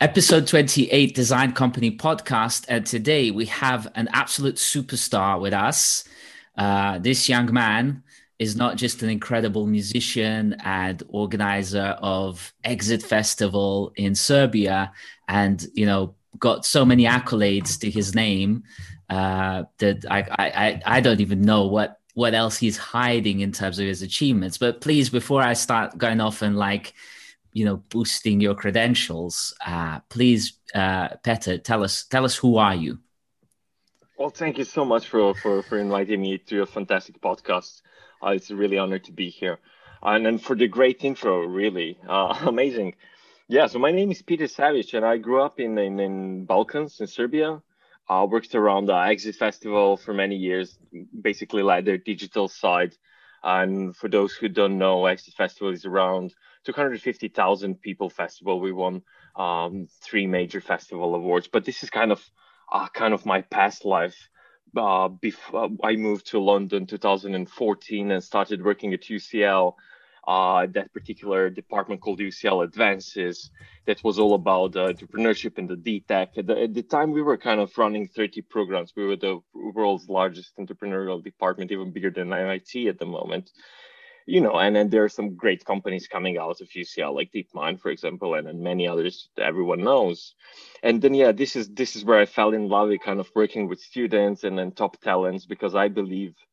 episode 28 Design Company podcast. And today we have an absolute superstar with us. Uh, this young man is not just an incredible musician and organizer of Exit Festival in Serbia and, you know, got so many accolades to his name uh, that I, I, I don't even know what what else he's hiding in terms of his achievements. But please, before I start going off and like, you know, boosting your credentials, uh, please, uh, Petar, tell us tell us who are you? Well, thank you so much for for, for inviting me to your fantastic podcast. Uh, it's a really honor to be here, and then for the great intro, really uh, amazing. Yeah, so my name is peter savage and I grew up in in, in Balkans in Serbia. I worked around the Exit Festival for many years, basically like their digital side. And for those who don't know, Exit Festival is around 250,000 people festival. We won um, three major festival awards, but this is kind of uh, kind of my past life. Uh, before I moved to London 2014 and started working at UCL uh, that particular department called UCL Advances that was all about uh, entrepreneurship and the DTech. At at the, time, we were kind of running 30 programs. We were the world's largest entrepreneurial department, even bigger than MIT at the moment. You know, and then there are some great companies coming out of UCL, like DeepMind, for example, and, and many others everyone knows. And then, yeah, this is this is where I fell in love with kind of working with students and then top talents because I believe –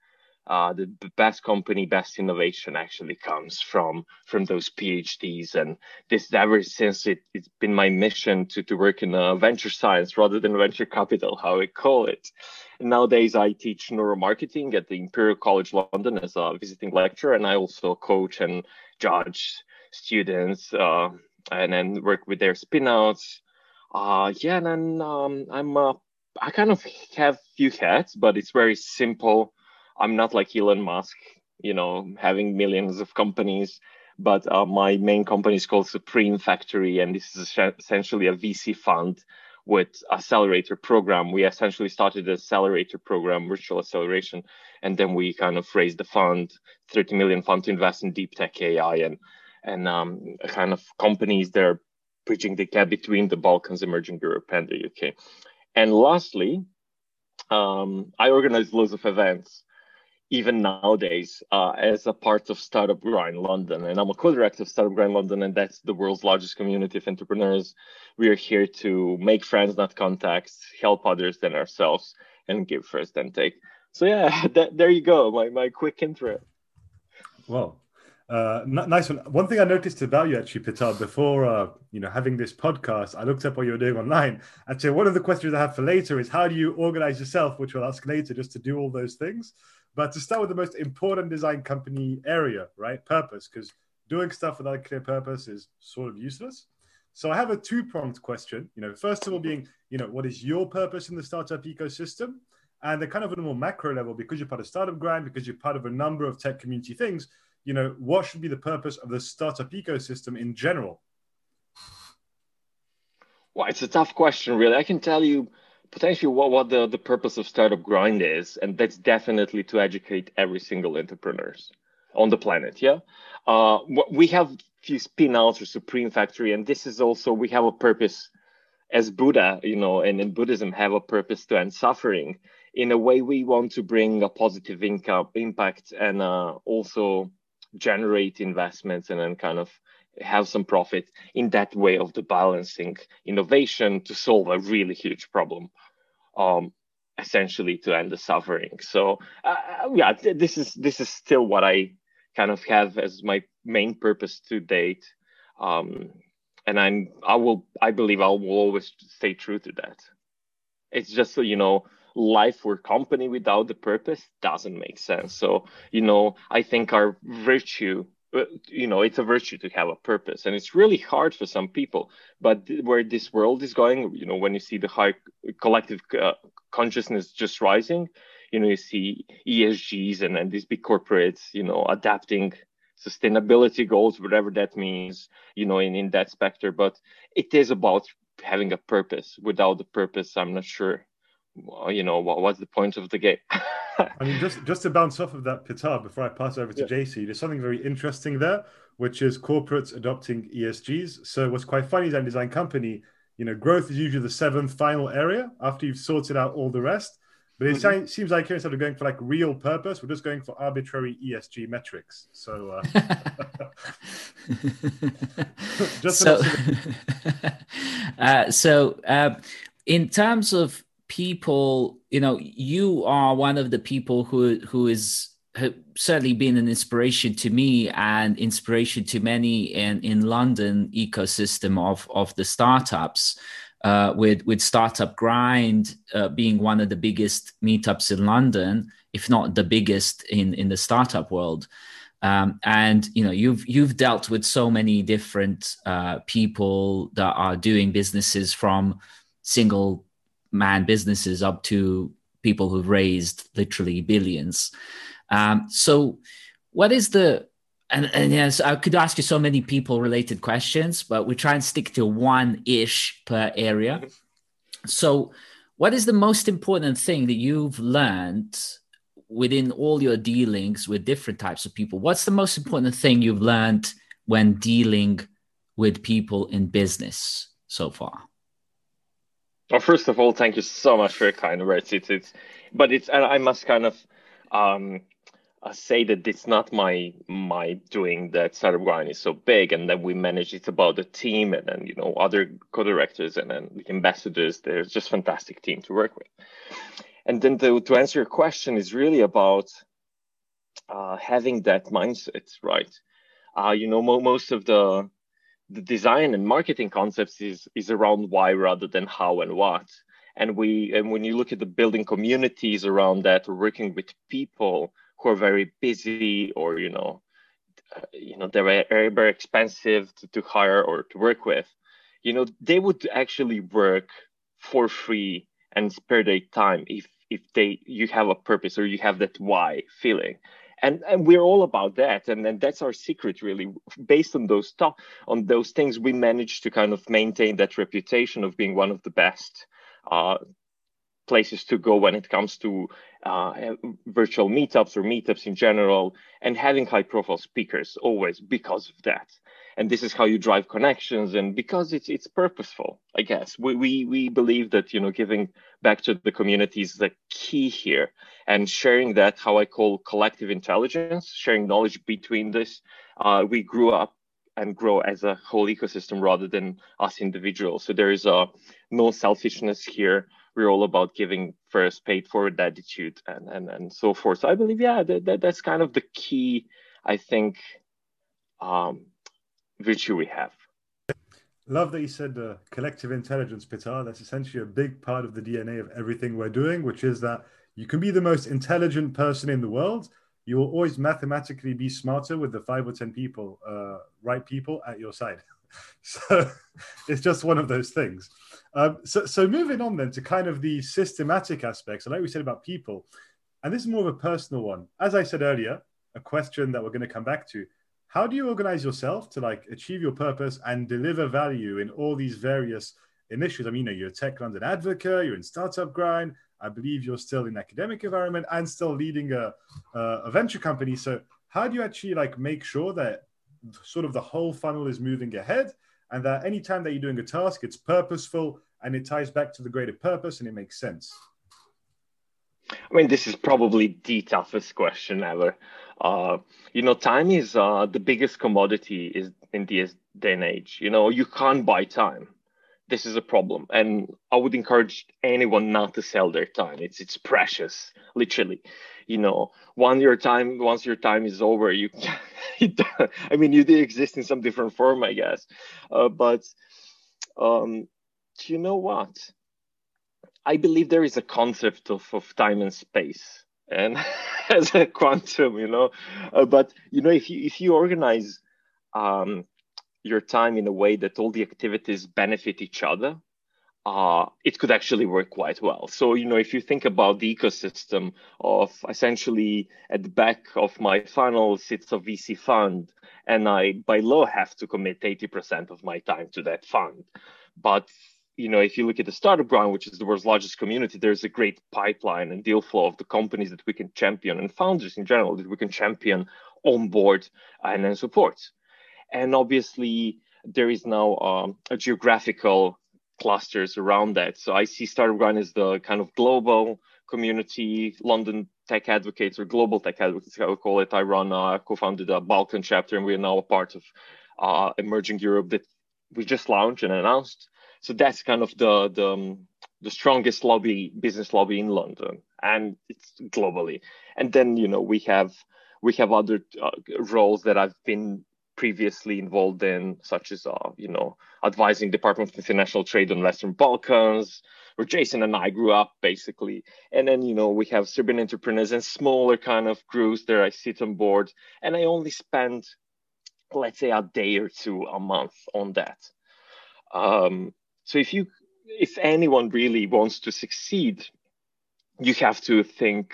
uh, the, best company, best innovation actually comes from from those PhDs. And this ever since it, it's been my mission to, to work in uh, venture science rather than venture capital, how I call it. And nowadays, I teach neuromarketing at the Imperial College London as a visiting lecturer, and I also coach and judge students uh, and then work with their spinouts. Uh, yeah, and then um, I'm uh, I kind of have few hats, but it's very simple I'm not like Elon Musk, you know, having millions of companies, but uh, my main company is called Supreme Factory, and this is essentially a VC fund with accelerator program. We essentially started the accelerator program, virtual acceleration, and then we kind of raised the fund, 30 million fund to invest in deep tech AI and and um, kind of companies that are bridging the gap between the Balkans, emerging Europe, and the UK. And lastly, um, I organize loads of events even nowadays uh, as a part of Startup Grind London. And I'm a co-director of Startup Grind London, and that's the world's largest community of entrepreneurs. We are here to make friends, not contacts, help others than ourselves, and give first and take. So yeah, that, there you go, my, my quick intro. Well, uh, nice one. One thing I noticed about you actually, Petar, before uh, you know having this podcast, I looked up what you were doing online. Actually, one of the questions I have for later is how do you organize yourself, which we'll ask later, just to do all those things. But to start with the most important design company area, right? Purpose, because doing stuff without a clear purpose is sort of useless. So I have a two-pronged question. You know, first of all, being, you know, what is your purpose in the startup ecosystem? And the kind of on a more macro level, because you're part of Startup Grind, because you're part of a number of tech community things, you know, what should be the purpose of the startup ecosystem in general? Well, it's a tough question, really. I can tell you potentially what, what the, the purpose of startup grind is and that's definitely to educate every single entrepreneurs on the planet yeah? Uh, we have few spin-outs or supreme factory and this is also we have a purpose as buddha you know and in buddhism have a purpose to end suffering. In a way we want to bring a positive income impact and uh, also generate investments and then kind of have some profit in that way of the balancing innovation to solve a really huge problem um, essentially to end the suffering. So uh, uh yeah this is this is still what i kind of have as my main purpose to date. Um, and i'm i will i believe i will always stay true to that. It's just so you know life or company without the purpose doesn't make sense. So you know i think our virtue you know it's a virtue to have a purpose and it's really hard for some people. But where this world is going you know when you see the high collective uh, consciousness just rising you know you see esgs and, and these big corporates you know adapting sustainability goals whatever that means you know in, in that specter. But it is about having a purpose. Without the purpose i'm not sure you know what, what's the point of the game I mean, just just to bounce off of that, Petar, before I pass over to yeah. JC, there's something very interesting there, which is corporates adopting ESGs. So what's quite funny is that design company, you know, growth is usually the seventh final area after you've sorted out all the rest. But it mm-hmm. seems like here instead of going for like real purpose, we're just going for arbitrary ESG metrics. So, uh, just so, uh, so uh, in terms of people, you know, you are one of the people who who is certainly been an inspiration to me and inspiration to many in in London ecosystem of of the startups uh, with with Startup Grind uh, being one of the biggest meetups in London, if not the biggest in in the startup world. Um, and you know you've you've dealt with so many different uh, people that are doing businesses from single man businesses up to people who've raised literally billions. Um, so, what is the and, and yes, I could ask you so many people related questions, but we try and stick to one ish per area. So, what is the most important thing that you've learned within all your dealings with different types of people? What's the most important thing you've learned when dealing with people in business so far? Well, first of all, thank you so much for your kind words. It's, it's, but it's, and I must kind of um, uh, say that it's not my my doing that startup grind is so big and that we manage it's about the team and then you know other co-directors and then the ambassadors. There's just fantastic team to work with. And then to, to answer your question is really about uh, having that mindset right? Uh, you know mo- most of the the design and marketing concepts is is around why rather than how and what. And we and when you look at the building communities around that working with people who are very busy or you know uh, you know they're very very expensive to, to hire or to work with you know they would actually work for free and spare their time if if they you have a purpose or you have that why feeling and and we're all about that and that's our secret really based on those stuff on those things we managed to kind of maintain that reputation of being one of the best uh, places to go when it comes to uh, virtual meetups or meetups in general, and having high profile speakers always because of that. And this is how you drive connections, and because it's it's purposeful, I guess. We we we believe that you know giving back to the community is the key here, and sharing that how I call collective intelligence, sharing knowledge between this. Uh, we grew up and grow as a whole ecosystem rather than us individuals. So there is a no selfishness here we're all about giving first paid forward attitude and, and, and so forth. So I believe, yeah, that, that that's kind of the key, I think, um, virtue we have. Love that you said uh, collective intelligence, Petar. That's essentially a big part of the DNA of everything we're doing, which is that you can be the most intelligent person in the world. You will always mathematically be smarter with the five or 10 people, uh, right people at your side. so it's just one of those things. Um, so, so moving on then to kind of the systematic aspects, like we said about people, and this is more of a personal one. As I said earlier, a question that we're going to come back to. How do you organize yourself to like achieve your purpose and deliver value in all these various initiatives? I mean, you know, you're a Tech London advocate, you're in Startup Grind. I believe you're still in academic environment and still leading a, a venture company. So how do you actually like make sure that sort of the whole funnel is moving ahead and that anytime that you're doing a task it's purposeful and it ties back to the greater purpose and it makes sense i mean this is probably the toughest question ever. Uh, you know time is uh, the biggest commodity is in this day and age. You know you can't buy time. This is a problem. And i would encourage anyone not to sell their time. It's it's precious literally. You know once your time once your time is over you i mean you do exist in some different form i guess. Uh, but um you know what i believe there is a concept of, of time and space and as a quantum you know uh, but you know if you if you organize um your time in a way that all the activities benefit each other uh, it could actually work quite well. So, you know, if you think about the ecosystem of essentially at the back of my funnel sits a VC fund, and I by law have to commit 80% of my time to that fund. But you know, if you look at the startup grind, which is the world's largest community, there's a great pipeline and deal flow of the companies that we can champion and founders in general that we can champion, onboard, and then support. And obviously, there is now um, a geographical clusters around that. So I see Startup Grind as the kind of global community, London tech advocates or global tech advocates, I would call it. I run, uh, co-founded a Balkan chapter, and we are now a part of uh, Emerging Europe that we just launched and announced. So that's kind of the the, um, the strongest lobby, business lobby in London, and it's globally. And then you know we have we have other uh, roles that I've been previously involved in, such as uh, you know advising Department of International Trade on Western Balkans, where Jason and I grew up basically. And then you know we have Serbian entrepreneurs and smaller kind of groups that I sit on board, and I only spend let's say a day or two a month on that. Um, so if you if anyone really wants to succeed, you have to think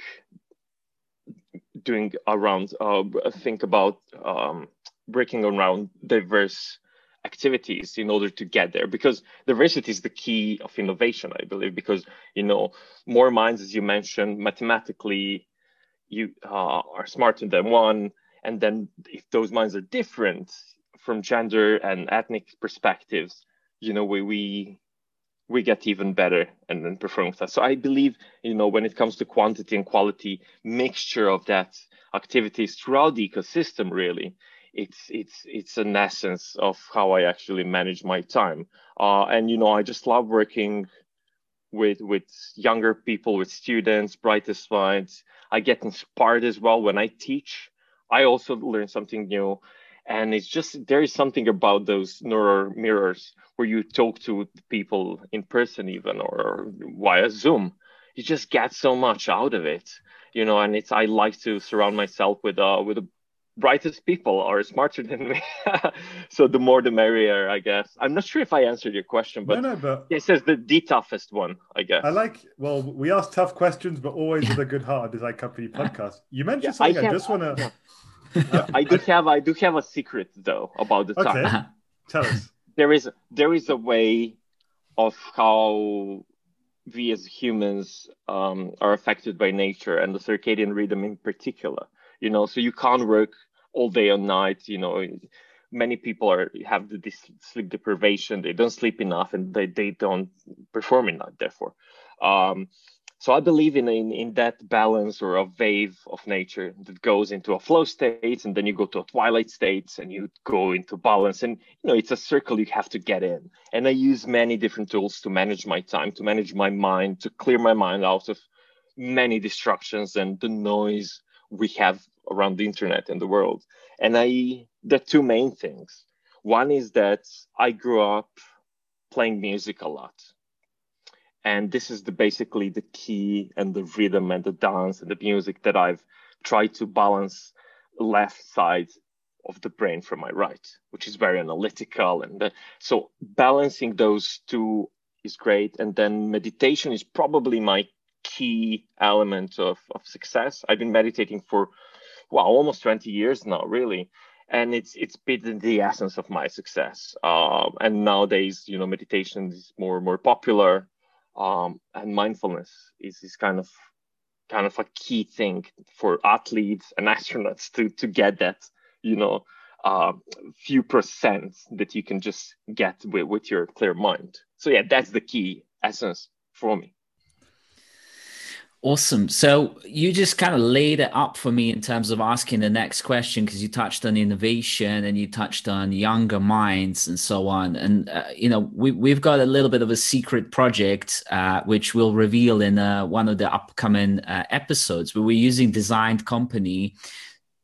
doing around uh, think about um, breaking around diverse activities in order to get there because diversity is the key of innovation i believe because you know more minds as you mentioned mathematically you uh, are smarter than one and then if those minds are different from gender and ethnic perspectives you know we we we get even better and then perform that. So I believe, you know, when it comes to quantity and quality, mixture of that activities throughout the ecosystem, really, it's it's it's an essence of how I actually manage my time. Uh, and you know, I just love working with with younger people, with students, brightest minds. I get inspired as well when I teach. I also learn something new and it's just there is something about those neural mirrors where you talk to people in person even or via zoom. You just get so much out of it you know and it's i like to surround myself with uh with the brightest people are smarter than me. So the more the merrier i guess. I'm not sure if i answered your question but, no, no, but it says the, the toughest one i guess. I like well we ask tough questions but always with a good heart design company podcast. You mentioned yeah, something i, I just want to yeah I do have I do have a secret though about the okay. time. Tell us. There is there is a way of how we as humans um, are affected by nature and the circadian rhythm in particular. You know, so you can't work all day and night. You know, many people are have the this sleep deprivation. They don't sleep enough and they, they don't perform enough. Therefore, um, so I believe in, in, in that balance or a wave of nature that goes into a flow state and then you go to a twilight state and you go into balance. And you know, it's a circle you have to get in. And I use many different tools to manage my time, to manage my mind, to clear my mind out of many distractions and the noise we have around the internet and the world. And I the two main things. One is that I grew up playing music a lot and this is the basically the key and the rhythm and the dance and the music that i've tried to balance left side of the brain from my right which is very analytical. And the, so balancing those two is great. And then meditation is probably my key element of, of success. I've been meditating for well almost 20 years now really. And it's it's been the essence of my success. Uh, and nowadays you know meditation is more and more popular um, and mindfulness is, is kind of kind of a key thing for athletes and astronauts to to get that you know uh, few percent that you can just get with, with your clear mind. So yeah that's the key essence for me Awesome. So you just kind of laid it up for me in terms of asking the next question because you touched on innovation and you touched on younger minds and so on. And uh, you know we we've got a little bit of a secret project uh, which we'll reveal in uh, one of the upcoming uh, episodes. But we're using Design Company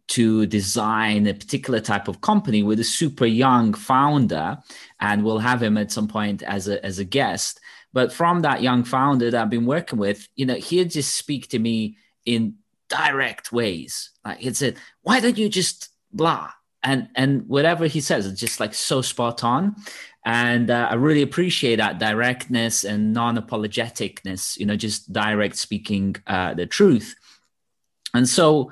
to design a particular type of company with a super young founder, and we'll have him at some point as a as a guest but from that young founder that I've been working with, you know, he'd just speak to me in direct ways. Like he'd say, why don't you just blah? And and whatever he says, it's just like so spot on. And uh, I really appreciate that directness and non-apologeticness, you know, just direct speaking uh, the truth. And so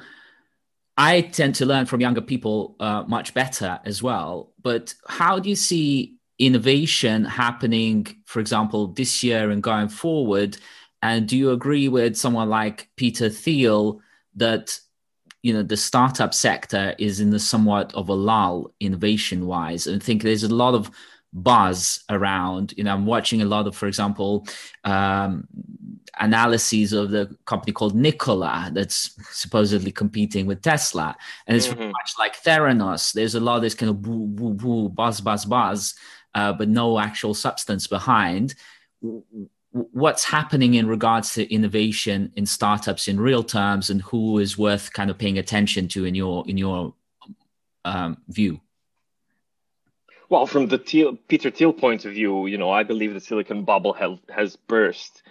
I tend to learn from younger people uh, much better as well. But how do you see innovation happening, for example, this year and going forward? And do you agree with someone like Peter Thiel that you know the startup sector is in the somewhat of a lull innovation wise? And I think there's a lot of buzz around. You know, I'm watching a lot of, for example, um, analyses of the company called Nikola that's supposedly competing with Tesla, and it's mm-hmm. much like Theranos. There's a lot of this kind of boo, boo, boo, buzz, buzz, buzz, uh, but no actual substance behind what's happening in regards to innovation in startups in real terms and who is worth kind of paying attention to in your in your um, view? Well from the Thiel, peter thiel point of view you know i believe the silicon bubble has, has burst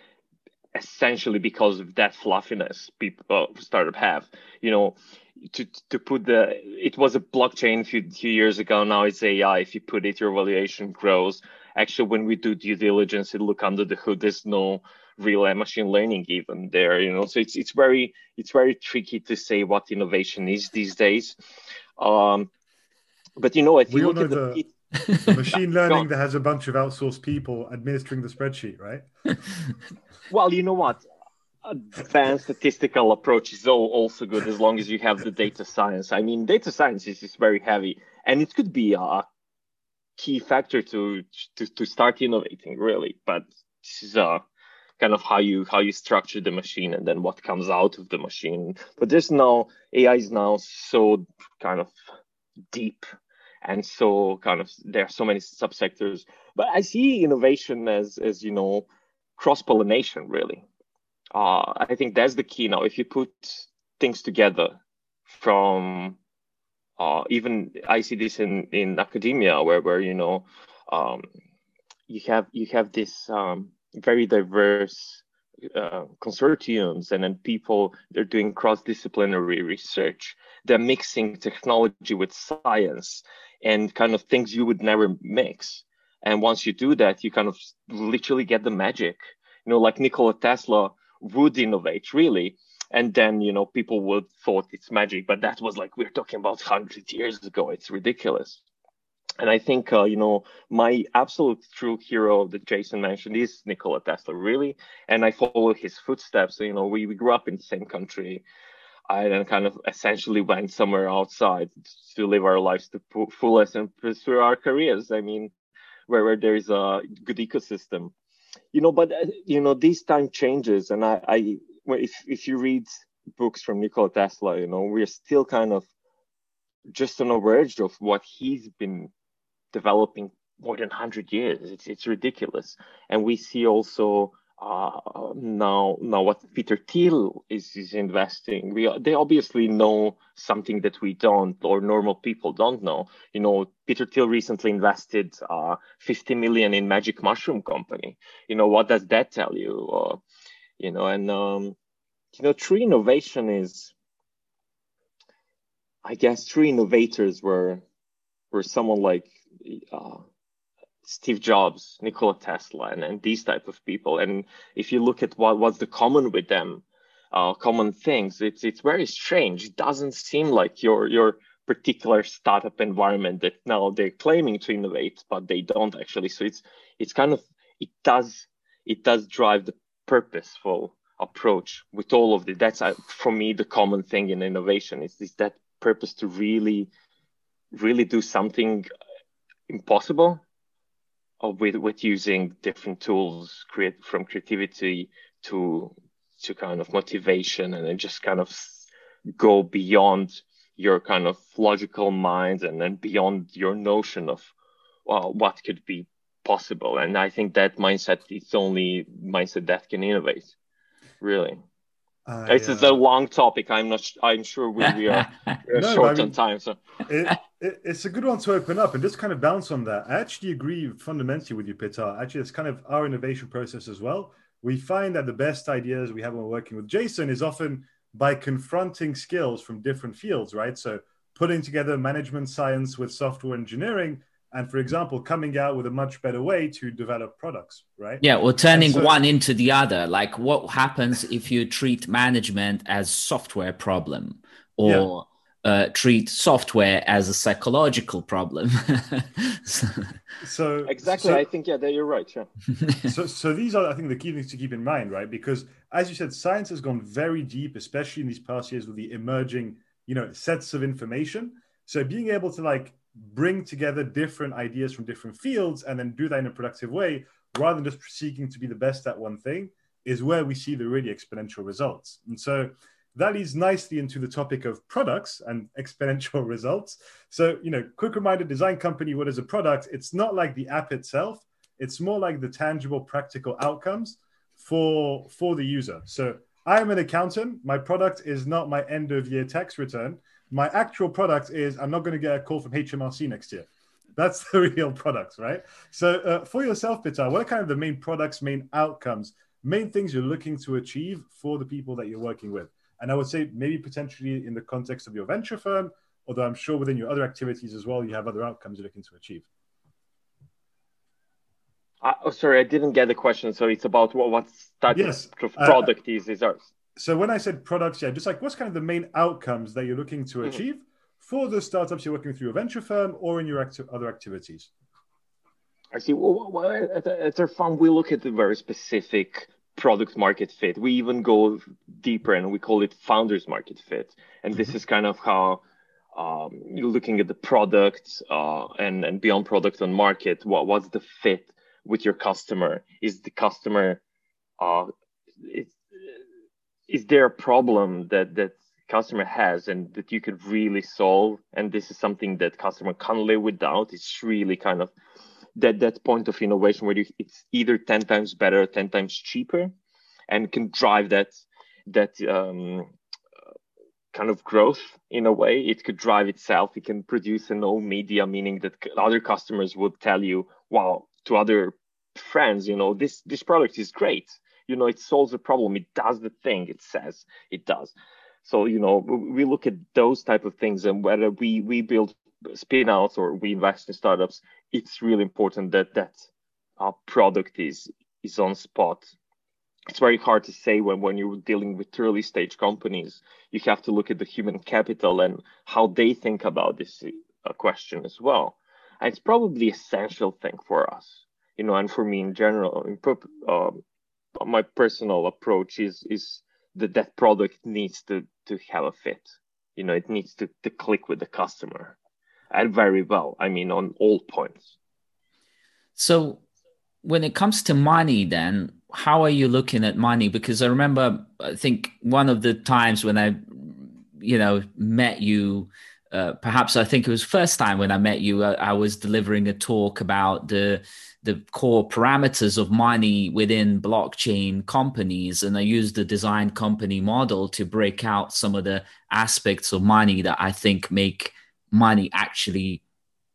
essentially because of that fluffiness people uh, startup have. You know to to put the it was a blockchain a few, few years ago now it's ai if you put it your valuation grows. Actually when we do due diligence and look under the hood there's no real machine learning even there you know? So it's it's very it's very tricky to say what innovation is these days. Um but you know if we you look at the, the, the machine learning that has a bunch of outsourced people administering the spreadsheet right? Well you know what advanced statistical approach is also good as long as you have the data science. I mean data science is, is very heavy and it could be a key factor to to, to start innovating really but this is uh kind of how you how you structure the machine and then what comes out of the machine. But there's now ai is now so kind of deep and so kind of there are so many subsectors but i see innovation as as you know cross pollination really uh, i think that's the key now. If you put things together from uh, even I see this in, in academia where, where you know um, you have you have this um, very diverse uh, consortiums and then people they're doing cross-disciplinary research. They're mixing technology with science and kind of things you would never mix. And once you do that you kind of literally get the magic. You know like nikola tesla would innovate really. And then you know people would thought it's magic but that was like we're talking about 100 years ago. It's ridiculous. And i think uh, you know my absolute true hero that jason mentioned is nikola tesla really. And i follow his footsteps. You know we, we grew up in the same country. I then kind of essentially went somewhere outside to live our lives to fullest and pursue our careers. I mean, where, where there is a good ecosystem, you know. But uh, you know, these time changes, and I, I if if you read books from Nikola Tesla, you know, we're still kind of just on the verge of what he's been developing more than 100 years. It's it's ridiculous, and we see also uh, now now what Peter Thiel is is investing. We they obviously know something that we don't, or normal people don't know. You know, Peter Thiel recently invested uh, 50 million in Magic Mushroom Company. You know, what does that tell you? Uh, you know and um, you know true innovation is i guess true innovators were were someone like uh, steve jobs nikola tesla and, and these type of people. And if you look at what what's the common with them uh, common things it's it's very strange. It doesn't seem like your your particular startup environment that now they're claiming to innovate but they don't actually. So it's it's kind of it does it does drive the purposeful approach with all of the that's uh, for me the common thing in innovation is, is that purpose to really really do something impossible or with with using different tools create from creativity to to kind of motivation and then just kind of go beyond your kind of logical mind and then beyond your notion of well, what could be possible. And I think that mindset is only mindset that can innovate. Really. Uh, this yeah. is a long topic. I'm not. I'm sure we, we are, we are no, short I mean, on time. So it, it, it's a good one to open up and just kind of bounce on that. I actually agree fundamentally with you, Peter. Actually, it's kind of our innovation process as well. We find that the best ideas we have when working with Jason is often by confronting skills from different fields, right? So putting together management science with software engineering and for example coming out with a much better way to develop products right yeah or turning so, one into the other like what happens if you treat management as software problem or yeah. Uh, treat software as a psychological problem. so, so, exactly, so, I think yeah, that you're right. Yeah. so, so these are I think the key things to keep in mind, right? Because as you said, science has gone very deep, especially in these past years with the emerging, you know, sets of information. So being able to like bring together different ideas from different fields and then do that in a productive way rather than just seeking to be the best at one thing is where we see the really exponential results. And so that leads nicely into the topic of products and exponential results. So, you know, quick reminder design company, what is a product? It's not like the app itself, it's more like the tangible, practical outcomes for, for the user. So, I am an accountant. My product is not my end of year tax return. My actual product is I'm not going to get a call from HMRC next year. That's the real product, right? So, uh, for yourself, Petar, what are kind of the main products, main outcomes, main things you're looking to achieve for the people that you're working with? And I would say maybe potentially in the context of your venture firm, although I'm sure within your other activities as well, you have other outcomes you're looking to achieve. Uh, oh, sorry, I didn't get the question. So it's about what, what type yes. of uh, product uh, is, is ours. So when I said products, yeah, just like what's kind of the main outcomes that you're looking to mm-hmm. achieve mm-hmm. for the startups you're working through a venture firm or in your acti- other activities? I see. Well, well at, at our firm, we look at the very specific product market fit. We even go deeper and we call it founders market fit. And mm-hmm. this is kind of how um, you're looking at the product uh, and, and beyond product on market. What, what's the fit with your customer? Is the customer, uh, is, is there a problem that, that customer has and that you could really solve? And this is something that customer can't live without. It's really kind of that that point of innovation where you, it's either 10 times better 10 times cheaper and can drive that that um, kind of growth in a way it could drive itself it can produce an own media meaning that other customers would tell you wow to other friends you know this this product is great you know it solves a problem it does the thing it says it does so you know we look at those type of things and whether we we build spin outs or we invest in startups, it's really important that that our product is is on spot. It's very hard to say when, when you're dealing with early stage companies. You have to look at the human capital and how they think about this uh, question as well. And it's probably essential thing for us, you know, and for me in general. In, uh, my personal approach is is that that product needs to to have a fit. You know, it needs to to click with the customer and very well. I mean, on all points. So, when it comes to money, then how are you looking at money? Because I remember, I think one of the times when I, you know, met you. Uh, perhaps I think it was first time when I met you. I, uh, I was delivering a talk about the the core parameters of money within blockchain companies and i used the design company model to break out some of the aspects of money that i think make money actually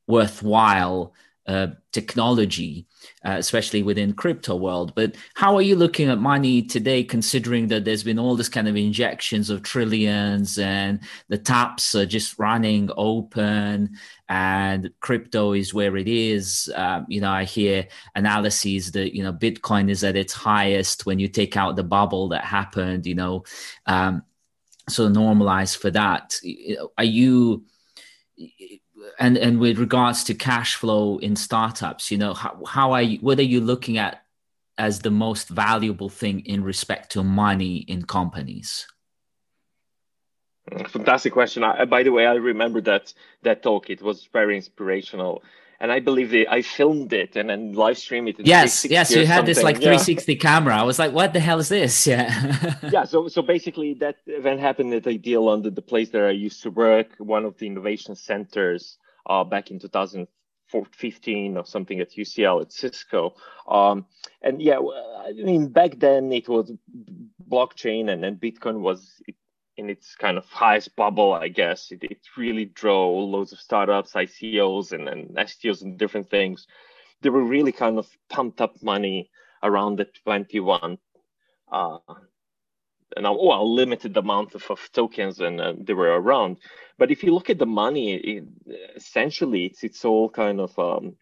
worthwhile uh, technology, uh, especially within crypto world. But how are you looking at money today, considering that there's been all this kind of injections of trillions and the taps are just running open and crypto is where it is? Um, you know, I hear analyses that, you know, Bitcoin is at its highest when you take out the bubble that happened, you know, um, so normalize for that. Are you and and with regards to cash flow in startups you know how, how are you what are you looking at as the most valuable thing in respect to money in companies? Fantastic question. I, by the way i remember that that talk. It was very inspirational and I believe they, I filmed it and then live streamed it. yes, yes, you had this like 360 yeah. camera. I was like, what the hell is this? Yeah. yeah. So, so basically, that event happened at IDEALondon the place that I used to work, one of the innovation centers, uh, back in 2015 or something at UCL at Cisco. Um, and yeah, I mean, back then it was blockchain and then Bitcoin was in its kind of highest bubble, I guess. It, it really drove loads of startups, ICOs, and, and STOs and different things. They were really kind of pumped up money around the 21 uh, and a well, limited amount of, of tokens and uh, they were around. But if you look at the money, it, essentially it's it's all kind of um,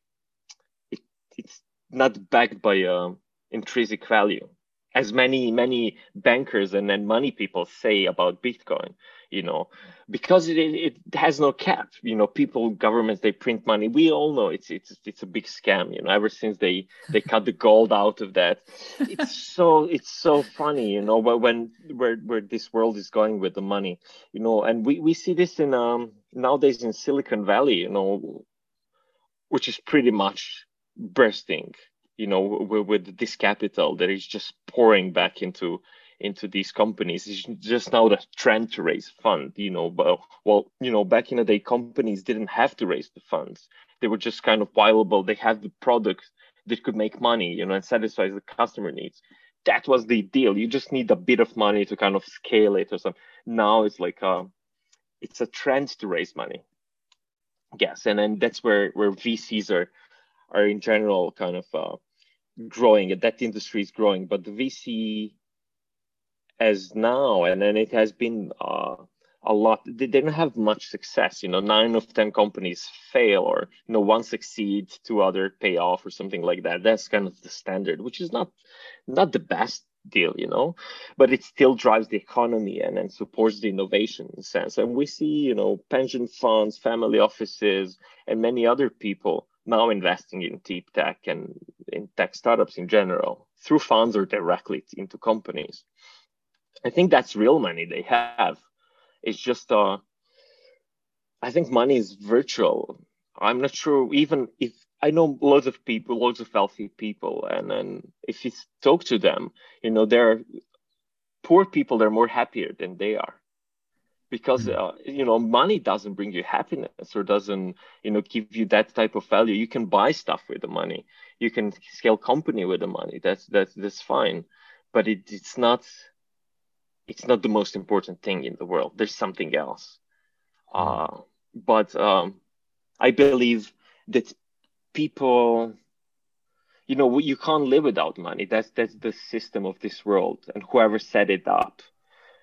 it, it's not backed by uh, intrinsic value as many many bankers and, and money people say about bitcoin you know because it, it has no cap. You know people governments they print money. We all know it's it's it's a big scam you know ever since they they cut the gold out of that. It's so it's so funny you know when where where this world is going with the money you know and we we see this in um nowadays in silicon valley you know which is pretty much bursting you know with, with this capital that is just pouring back into into these companies it's just now the trend to raise fund you know but well you know back in the day companies didn't have to raise the funds. They were just kind of viable. They had the product that could make money you know and satisfy the customer needs. That was the deal. You just need a bit of money to kind of scale it or something now it's like a, uh, it's a trend to raise money yes and then that's where where vcs are are in general kind of uh, growing that industry is growing but the vc as now and then it has been uh, a lot they didn't have much success you know nine of ten companies fail or you know one succeeds two other pay off or something like that. That's kind of the standard which is not not the best deal you know but it still drives the economy and, and supports the innovation in sense. And we see you know pension funds family offices and many other people now investing in deep tech and in tech startups in general through funds or directly into companies. I think that's real money they have. It's just uh I think money is virtual. I'm not sure even if I know loads of people, loads of wealthy people, and then if you talk to them, you know, they're poor people, they're more happier than they are because mm. uh, you know money doesn't bring you happiness or doesn't you know give you that type of value. You can buy stuff with the money. You can scale company with the money. That's that's that's fine. But it, it's not it's not the most important thing in the world. There's something else. Mm. uh, but um, i believe that people you know you can't live without money. That's that's the system of this world. And whoever set it up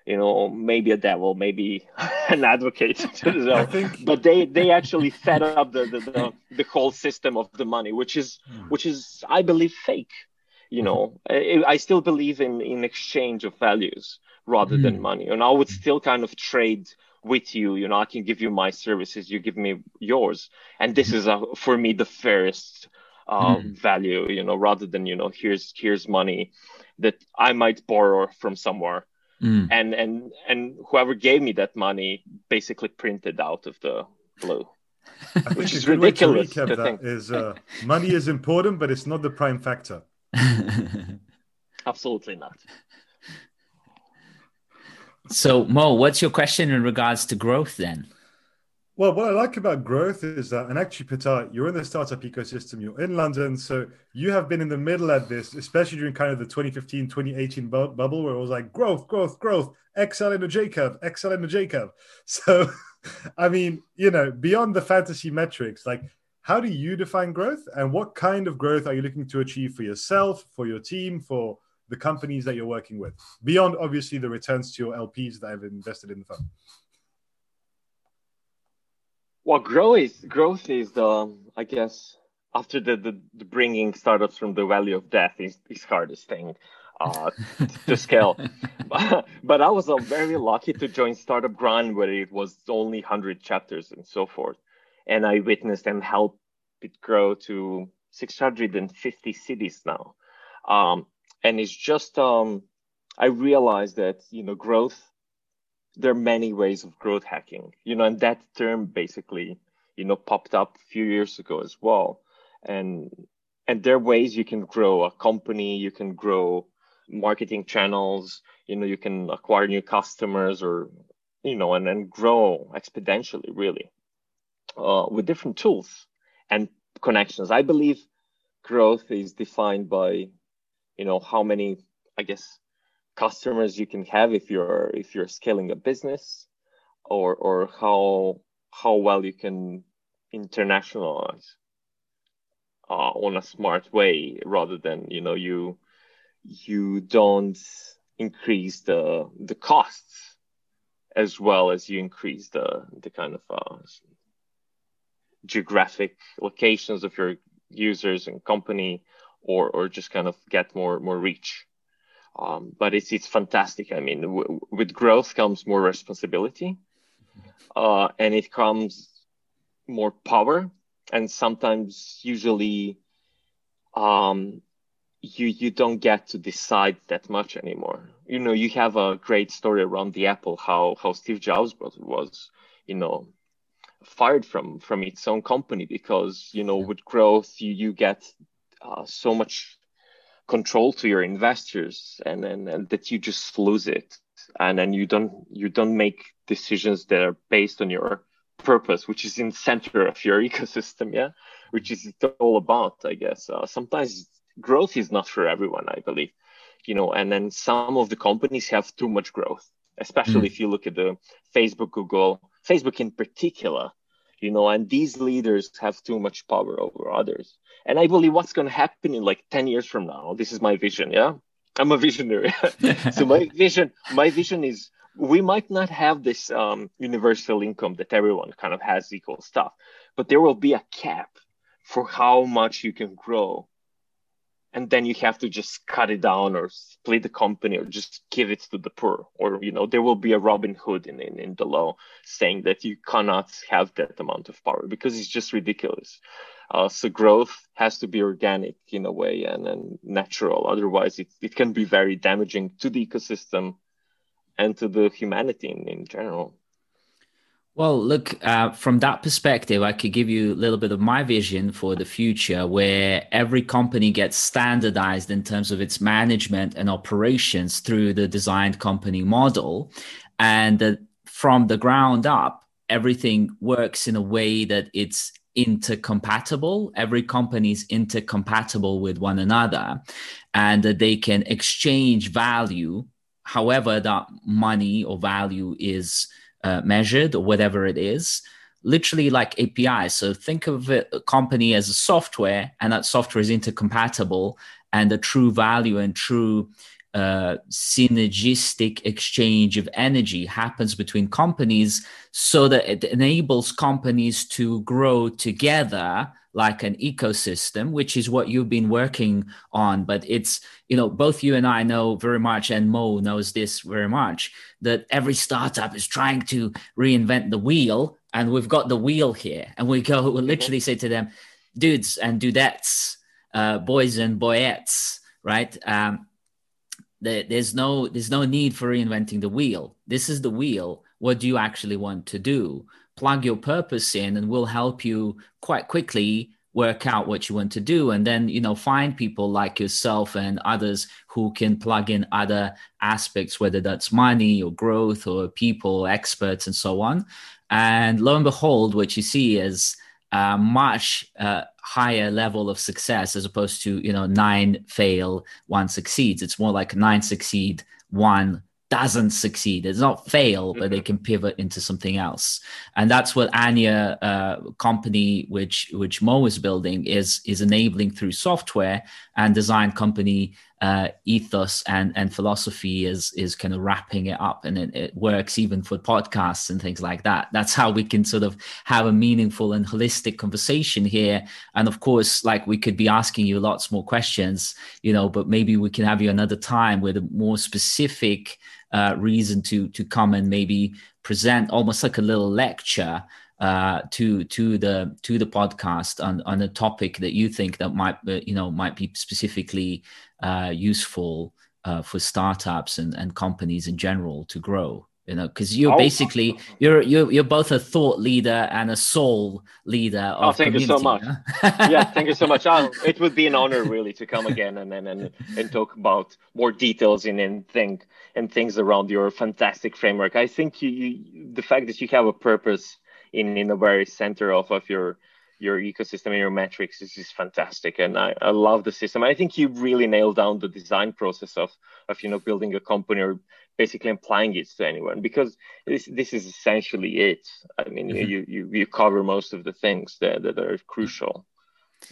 you know, maybe a devil, maybe an advocate devil. Think... But they they actually set up the, the the, the whole system of the money, which is mm. which is I believe fake. You know, mm-hmm. I, I, still believe in in exchange of values rather mm. than money, and I would still kind of trade with you. You know, I can give you my services, you give me yours, and this is a, for me the fairest uh, mm. value. You know, rather than you know here's here's money that I might borrow from somewhere Mm. And and and whoever gave me that money basically printed out of the blue. Which is ridiculous. To recap to that think. uh, money is important, but it's not the prime factor. Absolutely not. So, Mo, what's your question in regards to growth then? Well, what I like about growth is that, and actually, Petar, you're in the startup ecosystem, you're in London. So you have been in the middle at this, especially during kind of the 2015, 2018 bu- bubble where it was like growth, growth, growth, excel in the J curve, excel in the J curve. So, I mean, you know, beyond the fantasy metrics, like how do you define growth and what kind of growth are you looking to achieve for yourself, for your team, for the companies that you're working with, beyond obviously the returns to your LPs that have invested in the fund? Well, growth is growth is the I guess after the, the, the bringing startups from the valley of death is is hardest thing uh, to scale. but, I was uh, very lucky to join Startup Grind where it was only 100 chapters and so forth. And I witnessed and helped it grow to 650 cities now. Um, and it's just, um, I realized that, you know, growth there are many ways of growth hacking, you know, and that term basically, you know, popped up a few years ago as well. And and there are ways you can grow a company, you can grow marketing channels, you know, you can acquire new customers or you know, and then grow exponentially really uh, with different tools and connections. I believe growth is defined by, you know, how many, I guess, customers you can have if you're if you're scaling a business or or how how well you can internationalize uh, on a smart way rather than you know you you don't increase the the costs as well as you increase the the kind of uh, geographic locations of your users and company or or just kind of get more more reach um, but it's it's fantastic. I mean, w- with growth comes more responsibility, uh, and it comes more power, and sometimes usually, um, you you don't get to decide that much anymore. You know, you have a great story around the Apple, how how Steve Jobs was, you know, fired from from its own company because you know with growth you you get uh, so much control to your investors and, and and that you just lose it. And then you don't you don't make decisions that are based on your purpose which is in center of your ecosystem yeah? Which is all about i guess. Uh, sometimes growth is not for everyone i believe you know? And then some of the companies have too much growth especially mm. if you look at the facebook google facebook in particular you know? And these leaders have too much power over others and i believe what's going to happen in like 10 years from now this is my vision yeah? I'm a visionary. So my vision my vision is we might not have this um, universal income that everyone kind of has equal stuff but there will be a cap for how much you can grow and then you have to just cut it down or split the company or just give it to the poor or you know there will be a robin hood in, in, in the law saying that you cannot have that amount of power because it's just ridiculous. Uh, so growth has to be organic in a way and, and natural. Otherwise it, it can be very damaging to the ecosystem and to the humanity in, in general well, look, uh, from that perspective, I could give you a little bit of my vision for the future where every company gets standardized in terms of its management and operations through the designed company model. And that from the ground up, everything works in a way that it's intercompatible. Every company is intercompatible with one another and that they can exchange value, however, that money or value is uh, measured or whatever it is literally like APIs. So think of a company as a software, and that software is intercompatible, and the true value and true uh, synergistic exchange of energy happens between companies so that it enables companies to grow together like an ecosystem, which is what you've been working on. But it's, you know, both you and I know very much, and Mo knows this very much, that every startup is trying to reinvent the wheel. And we've got the wheel here. And we go, we literally say to them, dudes and dudettes, uh, boys and boyettes, right? Um, there's no there's no need for reinventing the wheel. This is the wheel. What do you actually want to do? Plug your purpose in and we'll help you quite quickly work out what you want to do. And then you know find people like yourself and others who can plug in other aspects whether that's money or growth or people experts and so on. And lo and behold what you see is a much uh, higher level of success as opposed to you know nine fail one succeeds. It's more like nine succeed one doesn't succeed. It's not fail, but they mm-hmm. can pivot into something else. And that's what Anya uh, company, which which Mo is building, is is enabling through software and design company uh, ethos and and philosophy is is kind of wrapping it up, and it, it works even for podcasts and things like that. That's how we can sort of have a meaningful and holistic conversation here. And of course, like we could be asking you lots more questions, you know, but maybe we can have you another time with a more specific uh, reason to to come and maybe present almost like a little lecture uh, to to the to the podcast on on a topic that you think that might uh, you know might be specifically uh, useful uh, for startups and, and companies in general to grow you know because you're oh. basically you're you're you're both a thought leader and a soul leader oh thank you so much yeah thank you so much oh, it would be an honor really to come again and and and, and talk about more details and and think and things around your fantastic framework. I think you, you the fact that you have a purpose in in the very center of of your your ecosystem and your metrics is, is fantastic. And I, I love the system. I think you really nailed down the design process of of you know building a company or basically applying it to anyone because this this is essentially it. I mean mm-hmm. you, you you cover most of the things that, that are crucial.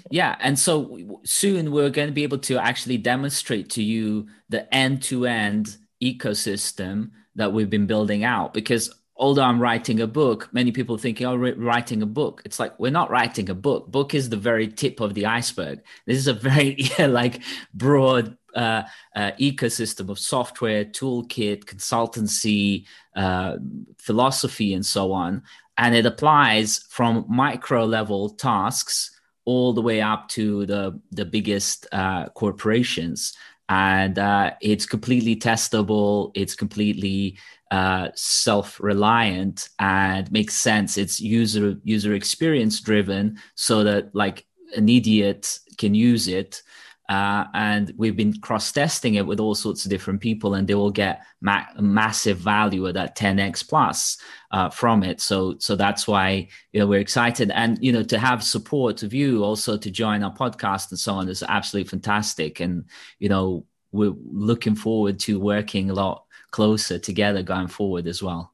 Yeah. And so soon we're going to be able to actually demonstrate to you the end-to-end ecosystem that we've been building out because although I'm writing a book, many people thinking, oh, writing a book. It's like, we're not writing a book. Book is the very tip of the iceberg. This is a very yeah, like broad uh, uh, ecosystem of software, toolkit, consultancy, uh, philosophy, and so on. And it applies from micro level tasks all the way up to the the biggest uh, corporations and uh, it's completely testable it's completely uh, self-reliant and makes sense. It's user user experience driven so that like an idiot can use it uh, and we've been cross testing it with all sorts of different people, and they will get ma- massive value at that 10x plus uh, from it. So, so that's why you know we're excited, and you know to have support of you also to join our podcast and so on is absolutely fantastic. And you know we're looking forward to working a lot closer together going forward as well.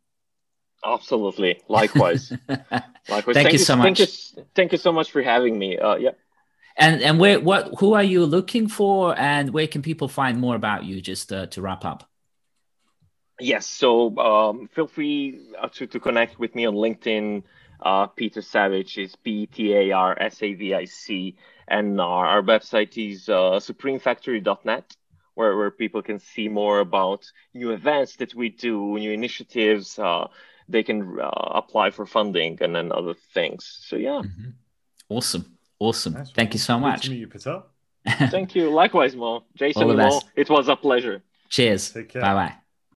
Absolutely. Likewise. Likewise. Thank, thank you, so much. Thank you, thank you so much for having me. Uh, yeah. And and where what who are you looking for, and where can people find more about you? Just uh, to wrap up. Yes, so um, feel free uh, to to connect with me on LinkedIn. Uh, Petar Savic is P T A R S A V I C, and our, our website is uh, supremefactory.net, where where people can see more about new events that we do, new initiatives. Uh, they can uh, apply for funding and then other things. So yeah. Mm-hmm. Awesome. Awesome. Nice. Thank you so much. Good to you, Petar. Thank you. Likewise, Mo. Jason, Mo, it was a pleasure. Cheers. Bye bye.